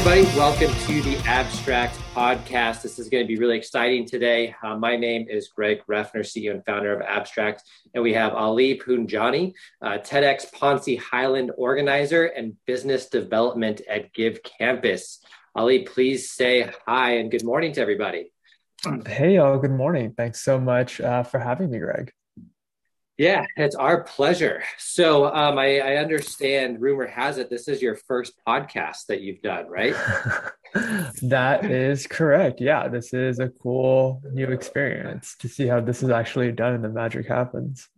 everybody. Welcome to the ABSTRAKT Podcast. This is going to be really exciting today. Uh, my name is Greg Refner, CEO and founder of ABSTRAKT, and we have Ali Punjani, uh, TEDx Poncey Highland organizer and business development at GiveCampus. Ali, please say hi and good morning to everybody. Hey, all. Good morning. Thanks so much uh, for having me, Greg. Yeah, it's our pleasure. So um, I, I, understand, rumor has it, this is your first podcast that you've done, right? that is correct. Yeah, this is a cool new experience to see how this is actually done and the magic happens.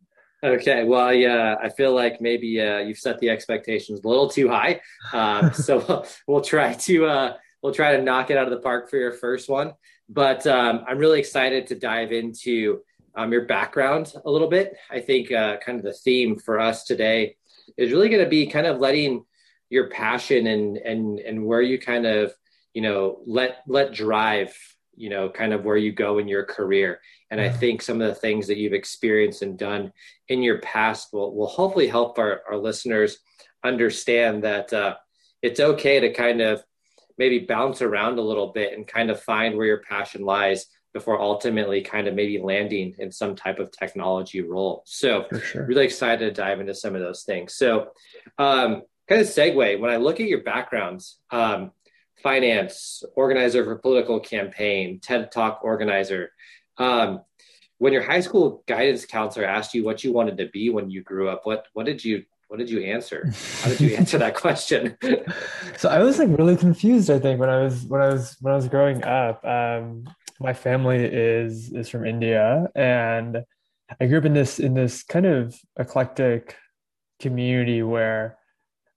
Okay, well, yeah, I feel like maybe uh, you've set the expectations a little too high, um, so we'll, we'll, try to uh, we'll try to knock it out of the park for your first one. But um, I'm really excited to dive into um, your background a little bit. I think uh, kind of the theme for us today is really going to be kind of letting your passion and and and where you kind of you know let let drive you know kind of where you go in your career and i think some of the things that you've experienced and done in your past will, will hopefully help our, our listeners understand that uh, it's okay to kind of maybe bounce around a little bit and kind of find where your passion lies before ultimately kind of maybe landing in some type of technology role. So sure. really excited to dive into some of those things. So um, kind of segue, when I look at your backgrounds, um, finance, organizer for political campaign, TED Talk organizer, um, when your high school guidance counselor asked you what you wanted to be when you grew up, what, what did you what did you answer? How did you answer that question? so I was like really confused. I think when I was when I was when I was growing up, um, my family is is from India, and I grew up in this in this kind of eclectic community where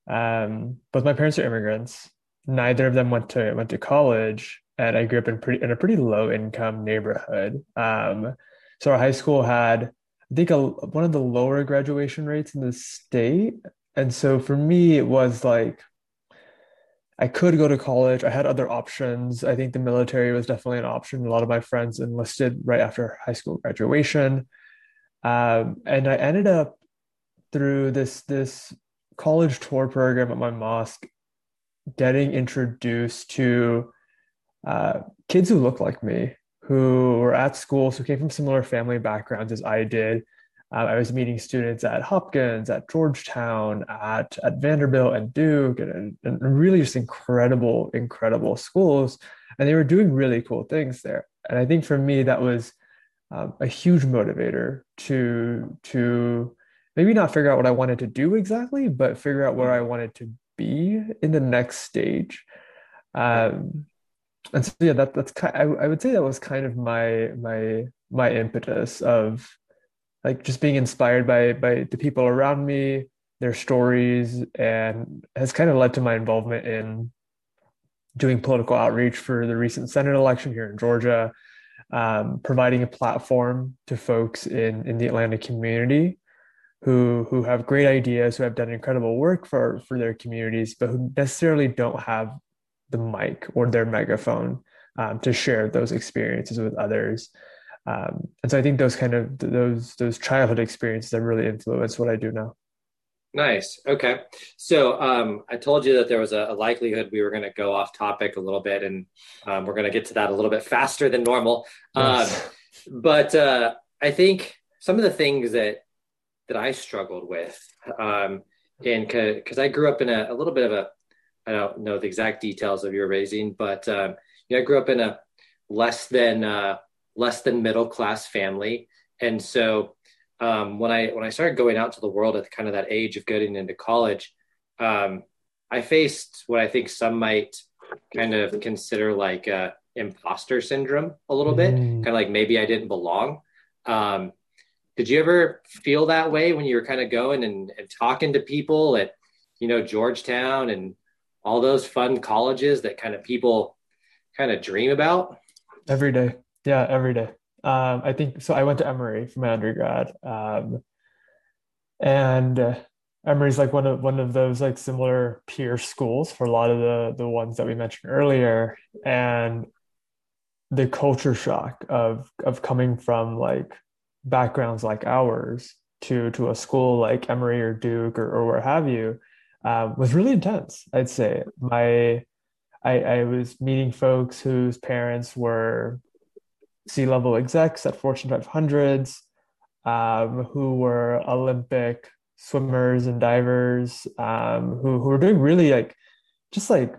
um, both my parents are immigrants. Neither of them went to went to college, and I grew up in pretty in a pretty low income neighborhood. Um, so our high school had, I think, a, one of the lower graduation rates in the state, and so for me, it was like I could go to college. I had other options. I think the military was definitely an option. A lot of my friends enlisted right after high school graduation, um, and I ended up through this this college tour program at my mosque, getting introduced to uh, kids who look like me, who were at schools, who came from similar family backgrounds as I did, um, I was meeting students at Hopkins, at Georgetown, at, at Vanderbilt and Duke, and, and really just incredible, incredible schools. And they were doing really cool things there. And I think for me, that was um, a huge motivator to, to maybe not figure out what I wanted to do exactly, but figure out where I wanted to be in the next stage. Um, and so yeah, that that's kind. I, I would say that was kind of my my my impetus of like just being inspired by by the people around me their stories and has kind of led to my involvement in doing political outreach for the recent senate election here in georgia um, providing a platform to folks in in the atlanta community who who have great ideas who have done incredible work for for their communities but who necessarily don't have the mic or their megaphone um, to share those experiences with others um, and so I think those kind of those those childhood experiences have really influenced what I do now. Nice. Okay. So um, I told you that there was a, a likelihood we were going to go off topic a little bit, and um, we're going to get to that a little bit faster than normal. Yes. Um, but uh, I think some of the things that that I struggled with, um, and because I grew up in a, a, little bit of a, I don't know the exact details of your raising, but um, you know, I grew up in a less than uh, less than middle class family. And so um, when I when I started going out to the world at kind of that age of getting into college, um, I faced what I think some might kind of consider like a imposter syndrome a little bit, mm. kind of like maybe I didn't belong. Um, did you ever feel that way when you were kind of going and, and talking to people at you know Georgetown and all those fun colleges that kind of people kind of dream about? Every day. Yeah, every day. Um, I think so. I went to Emory for my undergrad, um, and uh, Emory's like one of one of those like similar peer schools for a lot of the the ones that we mentioned earlier, and the culture shock of of coming from like backgrounds like ours to to a school like Emory or Duke or, or where have you um, was really intense. I'd say my I, I was meeting folks whose parents were C-level execs at Fortune 500s, um, who were Olympic swimmers and divers, um, who who were doing really like just like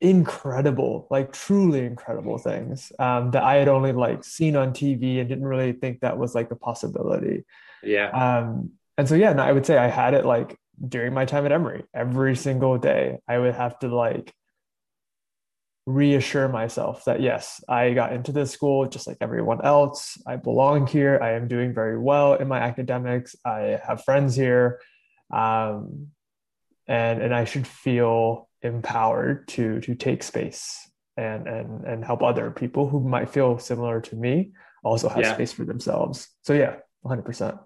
incredible, like truly incredible things um, that I had only like seen on TV and didn't really think that was like a possibility. Yeah. Um, and so yeah, no, I would say I had it like during my time at Emory. Every single day, I would have to like reassure myself that yes, I got into this school just like everyone else. I belong here. I am doing very well in my academics. I have friends here. Um, and and I should feel empowered to to take space and and and help other people who might feel similar to me also have yeah. space for themselves. So yeah, 100%.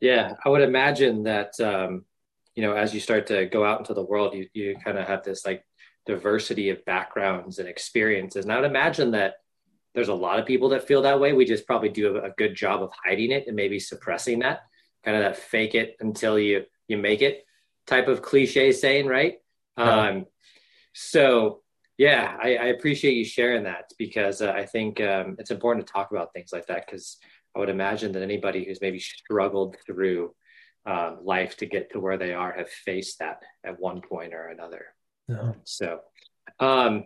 Yeah, I would imagine that um, you know as you start to go out into the world, you you kind of have this like diversity of backgrounds and experiences. And I would imagine that there's a lot of people that feel that way. We just probably do a, good job of hiding it and maybe suppressing that kind of that fake it until you you make it type of cliche saying, right? Yeah. Um, so yeah, I, I, appreciate you sharing that because uh, I think um, it's important to talk about things like that because I would imagine that anybody who's maybe struggled through uh, life to get to where they are have faced that at one point or another. Yeah. So, um,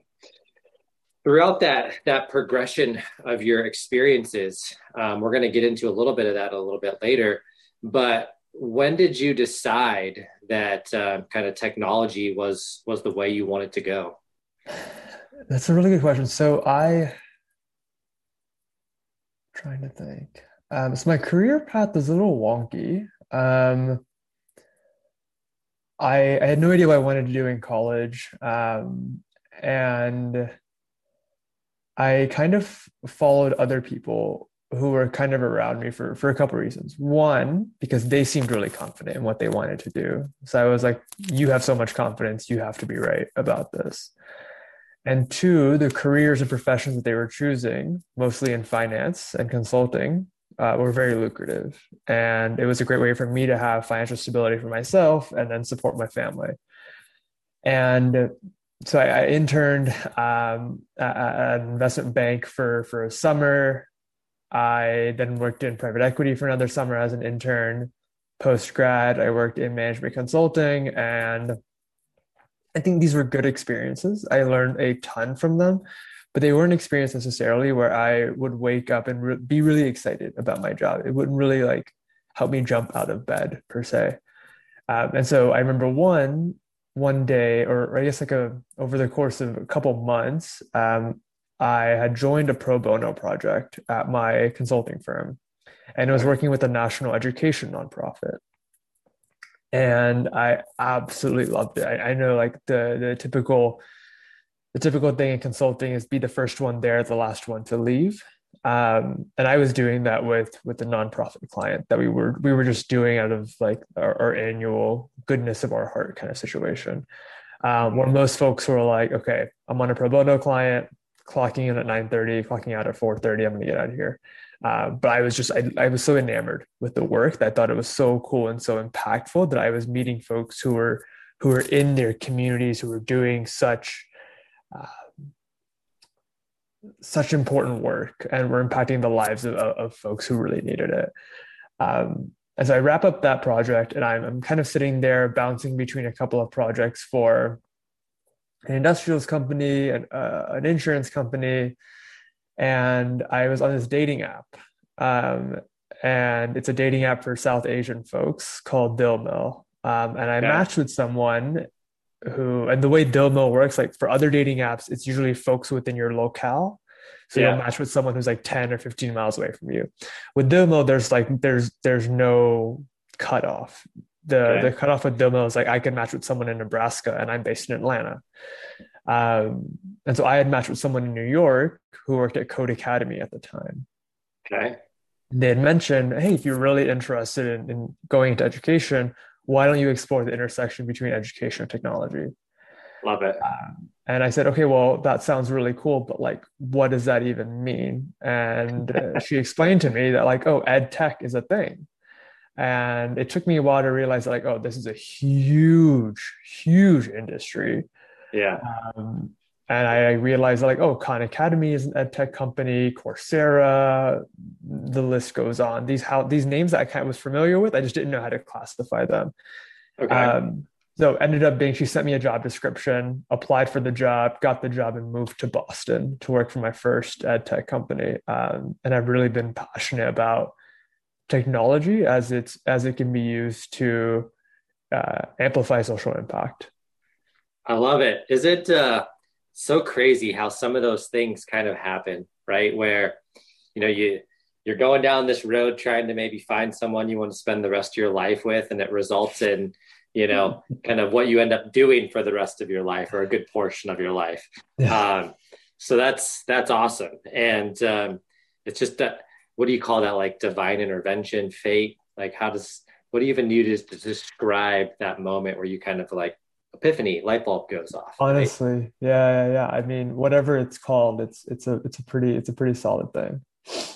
throughout that that progression of your experiences, um, we're going to get into a little bit of that a little bit later. But when did you decide that uh, kind of technology was was the way you wanted to go? That's a really good question. So I trying to think. Um, so my career path is a little wonky. Um, I, I had no idea what I wanted to do in college. Um, and I kind of followed other people who were kind of around me for, for a couple reasons. One, because they seemed really confident in what they wanted to do. So I was like, you have so much confidence, you have to be right about this. And two, the careers and professions that they were choosing, mostly in finance and consulting, uh, were very lucrative. And it was a great way for me to have financial stability for myself and then support my family. And so I, I interned um, at an investment bank for, for a summer. I then worked in private equity for another summer as an intern. Post grad, I worked in management consulting. And I think these were good experiences. I learned a ton from them but they weren't experience necessarily where I would wake up and re- be really excited about my job. It wouldn't really like help me jump out of bed per se. Um, and so I remember one one day, or I guess like a over the course of a couple months, um, I had joined a pro bono project at my consulting firm, and I was working with a national education nonprofit. And I absolutely loved it. I, I know like the the typical the typical thing in consulting is be the first one there, the last one to leave. Um, and I was doing that with with the nonprofit client that we were we were just doing out of like our, our annual goodness of our heart kind of situation. Um, where most folks were like, okay, I'm on a pro bono client, clocking in at 9:30, clocking out at 4:30. I'm gonna get out of here. Uh, but I was just I, I was so enamored with the work that I thought it was so cool and so impactful that I was meeting folks who were who were in their communities who were doing such uh, such important work and we're impacting the lives of, of folks who really needed it. Um, as I wrap up that project, and I'm, I'm kind of sitting there bouncing between a couple of projects for an industrials company, an, uh, an insurance company, and I was on this dating app. Um, and it's a dating app for South Asian folks called Dil Mil. Um, and I yeah. matched with someone who and the way Dil Mil works, like for other dating apps, it's usually folks within your locale. So yeah. you'll match with someone who's like 10 or 15 miles away from you. With Dil Mil, there's like there's there's no cutoff. The okay. the cutoff with Dil Mil is like I can match with someone in Nebraska and I'm based in Atlanta. Um, and so I had matched with someone in New York who worked at Codecademy at the time. Okay. They had mentioned, hey, if you're really interested in, in going into education, why don't you explore the intersection between education and technology? Love it. Um, and I said, okay, well, that sounds really cool, but like, what does that even mean? And uh, she explained to me that, like, oh, ed tech is a thing. And it took me a while to realize, that, like, oh, this is a huge, huge industry Yeah. Um, and I realized like, oh, Khan Academy is an ed tech company, Coursera, the list goes on. These how these names that I kind of was familiar with, I just didn't know how to classify them. Okay. Um, so ended up being she sent me a job description, applied for the job, got the job, and moved to Boston to work for my first ed tech company. Um, and I've really been passionate about technology as it's as it can be used to uh, amplify social impact. I love it. Is it? Uh so crazy how some of those things kind of happen, right? Where, you know, you you're going down this road trying to maybe find someone you want to spend the rest of your life with, and it results in, you know, kind of what you end up doing for the rest of your life or a good portion of your life. Yeah. Um, so that's that's awesome, and um, it's just that. What do you call that? Like divine intervention, fate? Like how does what do you even use to describe that moment where you kind of like epiphany light bulb goes off honestly right? yeah, yeah yeah. I mean whatever it's called it's it's a it's a pretty it's a pretty solid thing.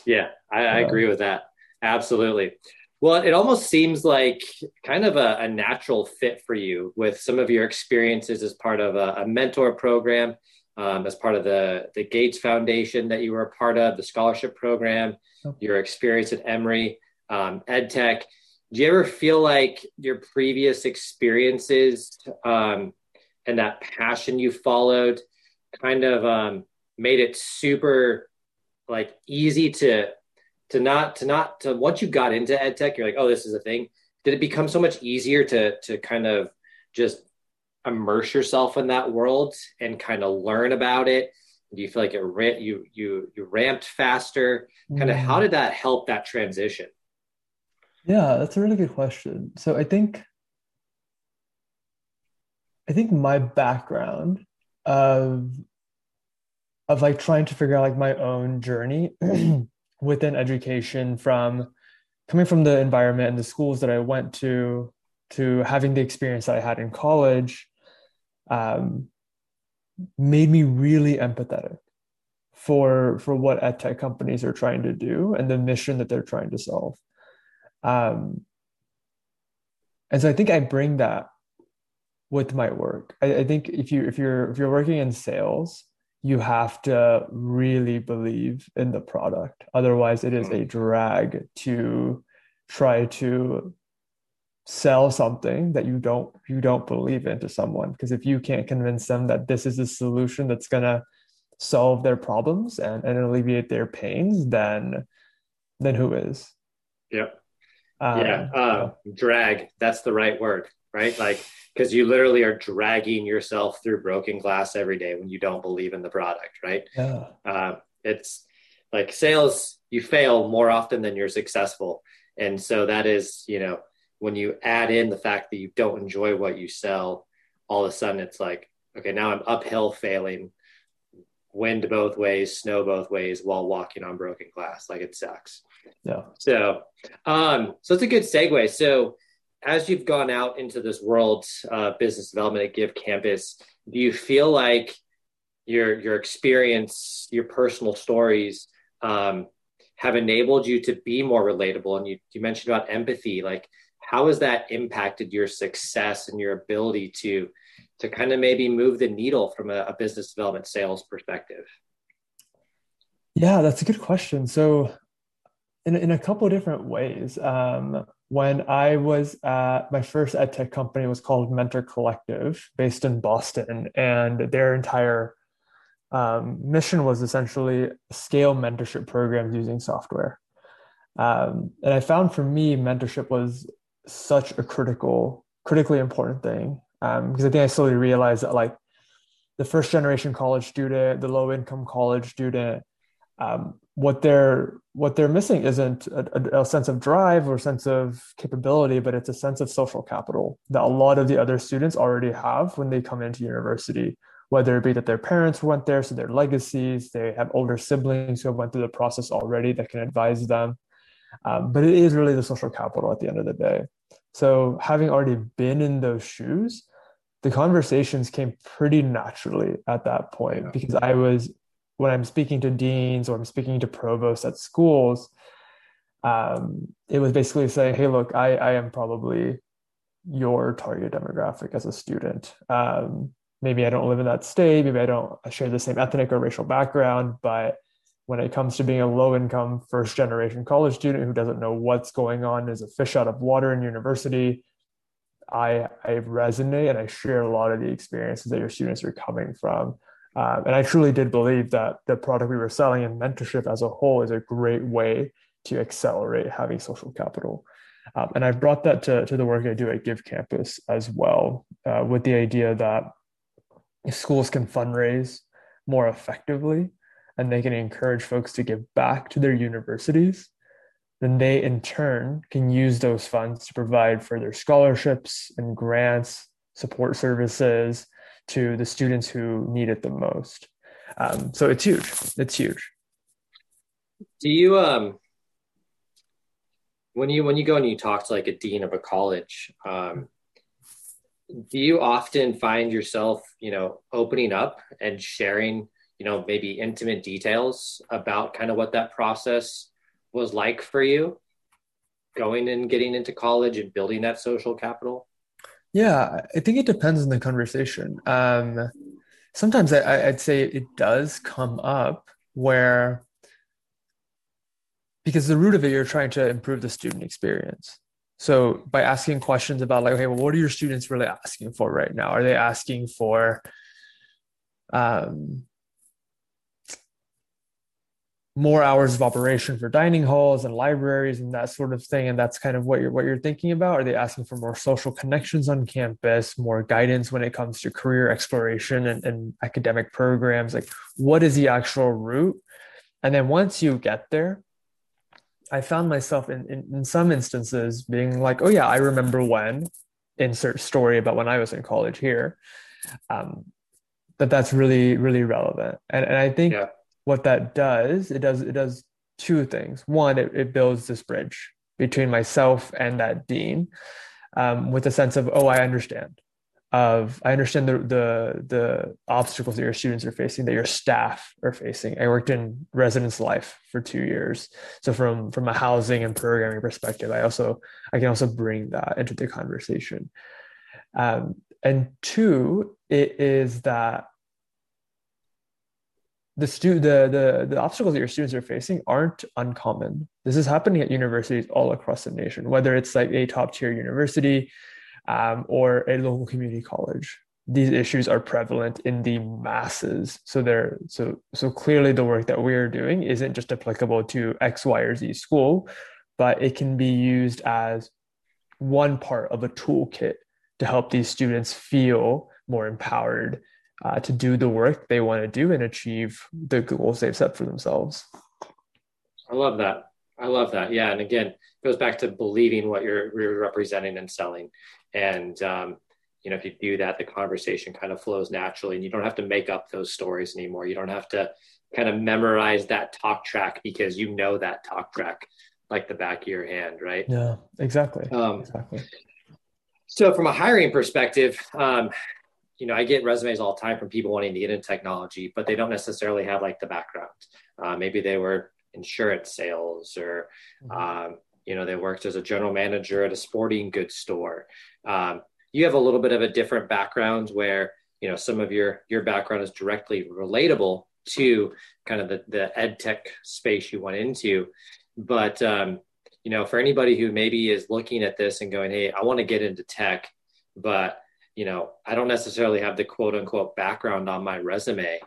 Yeah i, I agree with that. Absolutely. Well it almost seems like kind of a, a, natural fit for you with some of your experiences as part of a, a mentor program um, as part of the the gates foundation that you were a part of the scholarship program your experience at emory um, ed tech do you ever feel like your previous experiences um, and that passion you followed kind of um, made it super like easy to to not to not to once you got into ed tech you're like oh this is a thing. Did it become so much easier to to kind of just immerse yourself in that world and kind of learn about it? Do you feel like it you you you ramped faster? Kind of how did that help that transition yeah, that's a really good question. So I think I think my background of of like trying to figure out like my own journey within education from coming from the environment and the schools that I went to to having the experience that I had in college um, made me really empathetic for for what ed tech companies are trying to do and the mission that they're trying to solve. Um, and so I think I bring that with my work. I, I think if you if you're if you're working in sales, you have to really believe in the product. Otherwise, it is a drag to try to sell something that you don't you don't believe in to someone because if you can't convince them that this is a solution that's going to solve their problems and, and alleviate their pains then then who is yeah um, yeah, uh, drag. That's the right word, right? Like, because you literally are dragging yourself through broken glass every day when you don't believe in the product, right? Yeah. Uh, it's like sales, you fail more often than you're successful. And so that is, you know, when you add in the fact that you don't enjoy what you sell, all of a sudden it's like, okay, now I'm uphill failing, wind both ways, snow both ways while walking on broken glass. Like it sucks. Yeah. So, um, so it's a good segue. So, as you've gone out into this world, uh, business development at GiveCampus, do you feel like your your experience, your personal stories, um, have enabled you to be more relatable? And you you mentioned about empathy. Like, how has that impacted your success and your ability to to kind of maybe move the needle from a, a business development sales perspective? Yeah, that's a good question. So in, in a couple of different ways. Um, when I was at my first ed tech company was called Mentor Collective, based in Boston, and their entire um, mission was essentially scale mentorship programs using software. Um, and I found for me, mentorship was such a critical, critically important thing because um, I think I slowly realized that like the first generation college student, the low income college student, um, what they're what they're missing isn't a, a, sense of drive or sense of capability, but it's a sense of social capital that a lot of the other students already have when they come into university. Whether it be that their parents went there, so their legacies, they have older siblings who have went through the process already that can advise them. Um, but it is really the social capital at the end of the day. So having already been in those shoes, the conversations came pretty naturally at that point because I was when I'm speaking to deans or I'm speaking to provosts at schools, um, it was basically saying, "Hey, look, I, I am probably your target demographic as a student. Um, maybe I don't live in that state, maybe I don't share the same ethnic or racial background, but when it comes to being a low income first generation college student who doesn't know what's going on as a fish out of water in university, I, I resonate and I share a lot of the experiences that your students are coming from. Um, and I truly did believe that the product we were selling and mentorship as a whole is a great way to accelerate having social capital. Um, and I've brought that to, to the work I do at GiveCampus as well, uh, with the idea that schools can fundraise more effectively and they can encourage folks to give back to their universities, then they in turn can use those funds to provide further scholarships and grants, support services to the students who need it the most. Um, so it's huge. It's huge. Do you um when you when you go and you talk to like a dean of a college, um, do you often find yourself, you know, opening up and sharing, you know, maybe intimate details about kind of what that process was like for you going and getting into college and building that social capital? Yeah, I think it depends on the conversation. Um, sometimes I, I'd say it does come up where, because the root of it, you're trying to improve the student experience. So by asking questions about like, okay, well, what are your students really asking for right now? Are they asking for um, more hours of operation for dining halls and libraries and that sort of thing? And that's kind of what you're what you're thinking about. Are they asking for more social connections on campus, more guidance when it comes to career exploration and, and academic programs? Like, what is the actual route? And then once you get there, I found myself in, in, in some instances being like, oh yeah, I remember when, insert story about when I was in college here. Um, that that's really, really relevant. And, and I think yeah. What that does, it does, it does two things. One, it, it builds this bridge between myself and that dean um, with a sense of, oh, I understand of I understand the the the obstacles that your students are facing, that your staff are facing. I worked in residence life for two years, so from from a housing and programming perspective, I also I can also bring that into the conversation. Um, and two, it is that the stu- the, the the obstacles that your students are facing aren't uncommon. This is happening at universities all across the nation, whether it's like a top tier university um, or a local community college these issues are prevalent in the masses so they're so so clearly the work that we're doing isn't just applicable to x y or z school but it can be used as one part of a toolkit to help these students feel more empowered uh, to do the work they want to do and achieve the goals they've set for themselves i love that i love that yeah and again it goes back to believing what you're, you're representing and selling and, um, you know, if you do that, the conversation kind of flows naturally and you don't have to make up those stories anymore. You don't have to kind of memorize that talk track because you know that talk track like the back of your hand, right? Yeah, exactly. Um, exactly. So, from a hiring perspective, um, you know, I get resumes all the time from people wanting to get into technology, but they don't necessarily have like the background. Uh, maybe they were insurance sales or, mm-hmm. um, you know, they worked as a general manager at a sporting goods store. Um, you have a little bit of a different background where you know some of your your background is directly relatable to kind of the, the ed tech space you went into but um, you know for anybody who maybe is looking at this and going hey i want to get into tech but you know i don't necessarily have the quote unquote background on my resume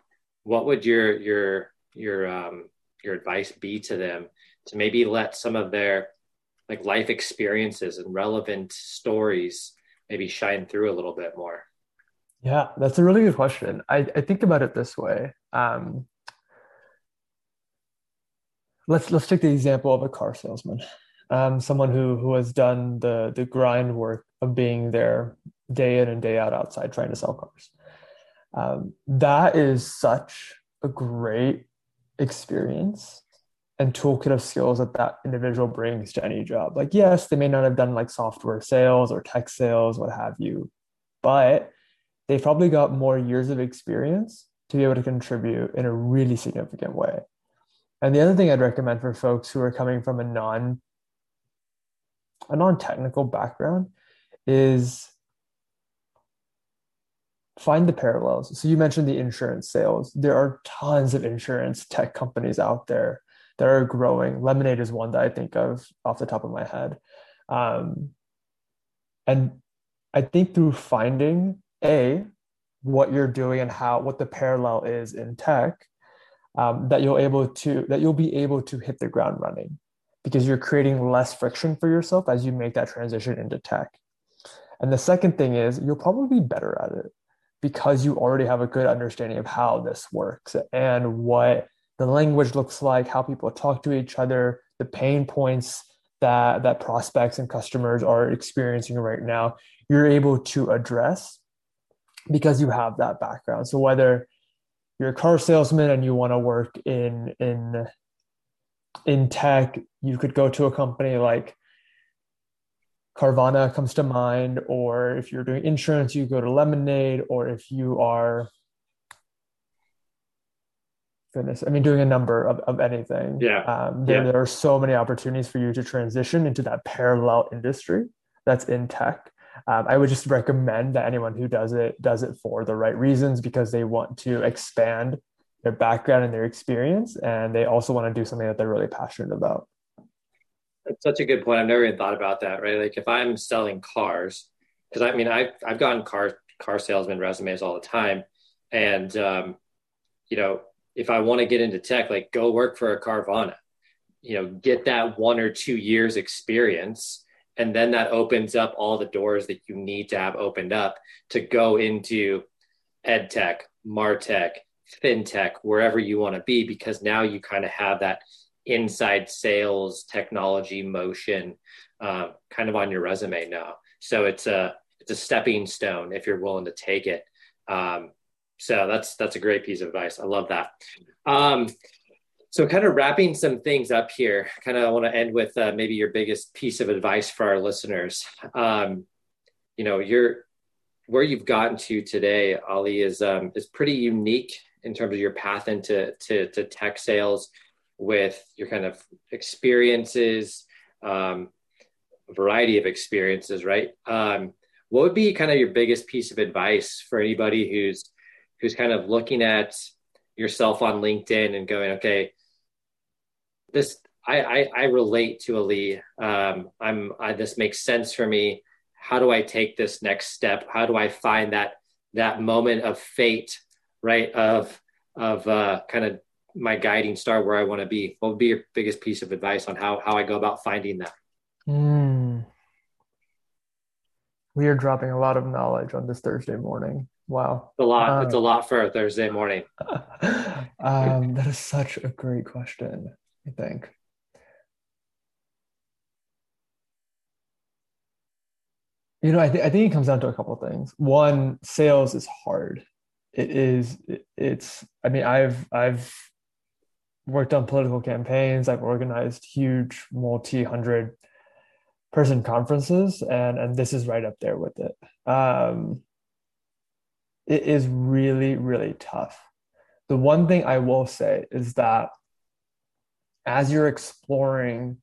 what would your your your um, your advice be to them to maybe let some of their like life experiences and relevant stories maybe shine through a little bit more? Yeah, that's a really good question. I, I think about it this way. Um, let's let's take the example of a car salesman, um, someone who who has done the the grind work of being there day in and day out outside trying to sell cars. Um, that is such a great experience and toolkit of skills that that individual brings to any job. Like, yes, they may not have done like software sales or tech sales, what have you, but they've probably got more years of experience to be able to contribute in a really significant way. And the other thing I'd recommend for folks who are coming from a non a non-technical background is find the parallels. So you mentioned the insurance sales. There are tons of insurance tech companies out there that are growing. Lemonade is one that I think of off the top of my head. Um, and I think through finding a what you're doing and how what the parallel is in tech, um, that you'll able to that you'll be able to hit the ground running because you're creating less friction for yourself as you make that transition into tech. And the second thing is you'll probably be better at it because you already have a good understanding of how this works and what the language looks like, how people talk to each other, the pain points that that prospects and customers are experiencing right now. You're able to address because you have that background. So whether you're a car salesman and you want to work in in in tech, you could go to a company like Carvana comes to mind, or if you're doing insurance, you go to Lemonade, or if you are goodness, I mean, doing a number of, of anything. Yeah. Um, there, yeah. there are so many opportunities for you to transition into that parallel industry that's in tech. Um, I would just recommend that anyone who does it does it for the right reasons because they want to expand their background and their experience, and they also want to do something that they're really passionate about. That's such a good point. I've never even thought about that. Right? Like if I'm selling cars, because I mean I've I've gotten car car salesman resumes all the time, and um, you know if I want to get into tech, like go work for a Carvana, you know, get that one or two years experience. And then that opens up all the doors that you need to have opened up to go into ed tech, martech, fintech, wherever you want to be, because now you kind of have that inside sales technology motion uh, kind of on your resume now. So it's a it's a stepping stone if you're willing to take it. Um, so that's that's a great piece of advice. I love that. Um, so kind of wrapping some things up here. Kind of want to end with uh, maybe your biggest piece of advice for our listeners. Um, you know, you're where you've gotten to today, Ali, is um, is pretty unique in terms of your path into to, to tech sales with your kind of experiences, um, variety of experiences, right? Um, what would be kind of your biggest piece of advice for anybody who's who's kind of looking at yourself on LinkedIn and going, okay, this I I, I relate to Ali. Um, I'm I, this makes sense for me. How do I take this next step? How do I find that that moment of fate, right? Of of uh, kind of my guiding star where I want to be. What would be your biggest piece of advice on how how I go about finding that? Mm. We are dropping a lot of knowledge on this Thursday morning. Wow. It's a lot. Um, it's a lot for a Thursday morning. um, that is such a great question, I think. You know, I, th- I think it comes down to a couple of things. One, sales is hard. It is. It's. I mean, I've I've worked on political campaigns. I've organized huge multi-hundred person conferences, and and this is right up there with it. Um, it is really, really tough. The one thing I will say is that as you're exploring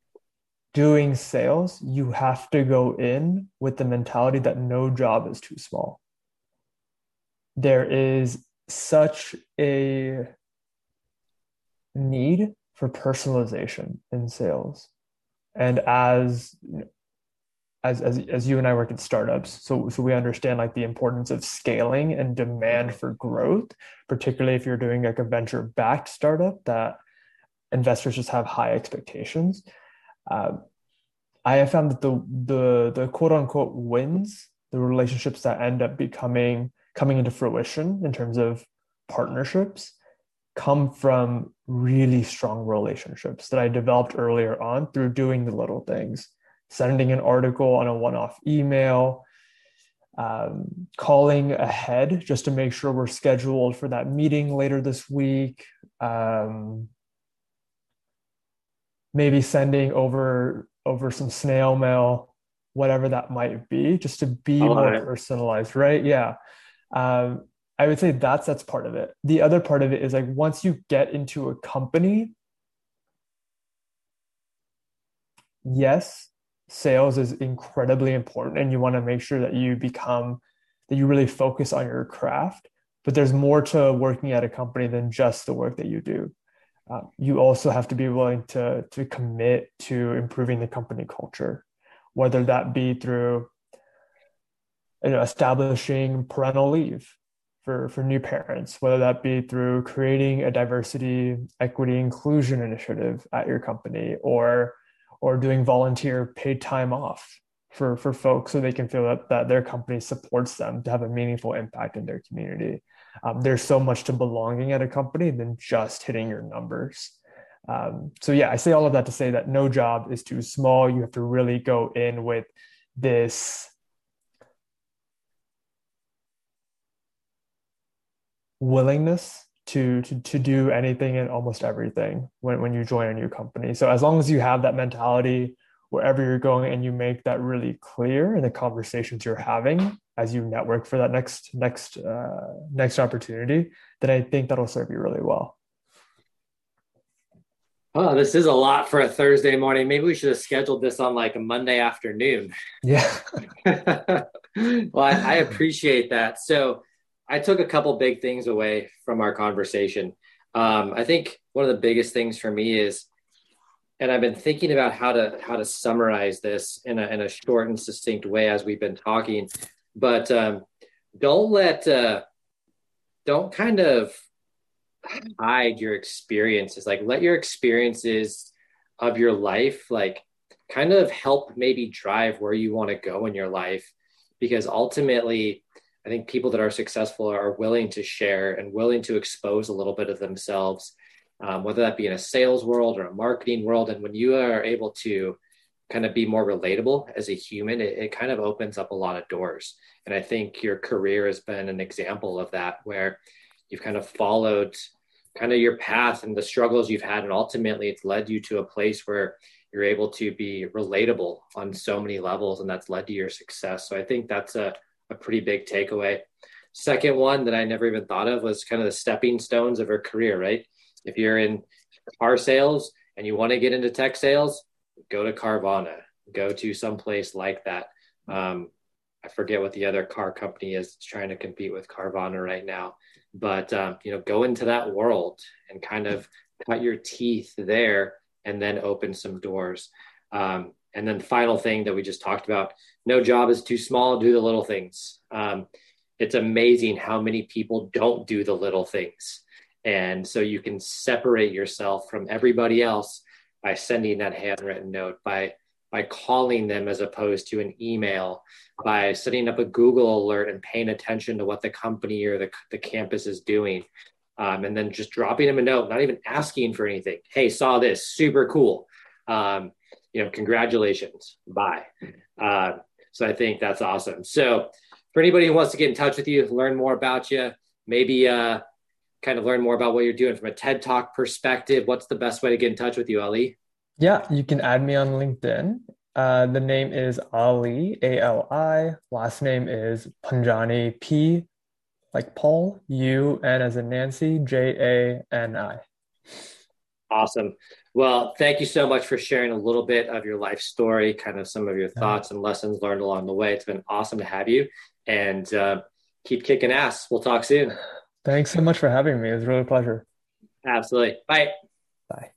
doing sales, you have to go in with the mentality that no job is too small. There is such a need for personalization in sales. And as as, as as you and I work at startups, so so we understand like the importance of scaling and demand for growth, particularly if you're doing like a venture backed startup that investors just have high expectations. Uh, I have found that the the the quote unquote wins, the relationships that end up becoming coming into fruition in terms of partnerships, come from really strong relationships that I developed earlier on through doing the little things sending an article on a one off email, um, calling ahead just to make sure we're scheduled for that meeting later this week. Um, maybe sending over over some snail mail, whatever that might be, just to be more it. personalized, right? Yeah. Um, I would say that's that's part of it. The other part of it is like once you get into a company, yes, sales is incredibly important and you want to make sure that you become that you really focus on your craft. But there's more to working at a company than just the work that you do. Uh, you also have to be willing to to commit to improving the company culture, whether that be through you know, establishing parental leave for, for new parents, whether that be through creating a diversity, equity, inclusion initiative at your company or or doing volunteer paid time off for, for folks so they can feel that, that their company supports them to have a meaningful impact in their community. Um, there's so much to belonging at a company than just hitting your numbers. Um, so yeah, I say all of that to say that no job is too small. You have to really go in with this willingness to, to to do anything and almost everything when, when you join a new company. So as long as you have that mentality wherever you're going and you make that really clear in the conversations you're having as you network for that next next uh, next opportunity, then I think that'll serve you really well. Oh, this is a lot for a Thursday morning. Maybe we should have scheduled this on like a Monday afternoon. Yeah. well, I, I, appreciate that. So I took a couple big things away from our conversation. Um, I think one of the biggest things for me is and I've been thinking about how to how to summarize this in a in a short and succinct way as we've been talking. But um, don't let uh, don't kind of hide your experiences. Like let your experiences of your life like kind of help maybe drive where you want to go in your life because ultimately I think people that are successful are willing to share and willing to expose a little bit of themselves um, whether that be in a sales world or a marketing world. And when you are able to kind of be more relatable as a human, it, it kind of opens up a lot of doors. And I think your career has been an example of that, where you've kind of followed kind of your path and the struggles you've had. And ultimately, it's led you to a place where you're able to be relatable on so many levels. And that's led to your success. So I think that's a, a pretty big takeaway. Second one that I never even thought of was kind of the stepping stones of her career, right? If you're in car sales and you want to get into tech sales, go to Carvana, go to some place like that. Um, I forget what the other car company is trying to compete with Carvana right now, but um, you know, go into that world and kind of cut your teeth there, and then open some doors. Um, and then the final thing that we just talked about: no job is too small. Do the little things. Um, it's amazing how many people don't do the little things. And so you can separate yourself from everybody else by sending that handwritten note, by by calling them as opposed to an email, by setting up a Google alert and paying attention to what the company or the, the campus is doing. Um, and then just dropping them a note, not even asking for anything. Hey, saw this, super cool. Um, you know, congratulations, bye. Uh, so I think that's awesome. So for anybody who wants to get in touch with you, learn more about you, maybe uh, kind of learn more about what you're doing from a TED Talk perspective, what's the best way to get in touch with you, Ali? Yeah, you can add me on LinkedIn. Uh, the name is Ali, A L I. Last name is Punjani, P like Paul, U, N as in Nancy, J A N I. Awesome. Well, thank you so much for sharing a little bit of your life story, kind of some of your thoughts and lessons learned along the way. It's been awesome to have you and uh, keep kicking ass. We'll talk soon. Thanks so much for having me. It was really a pleasure. Absolutely. Bye. Bye.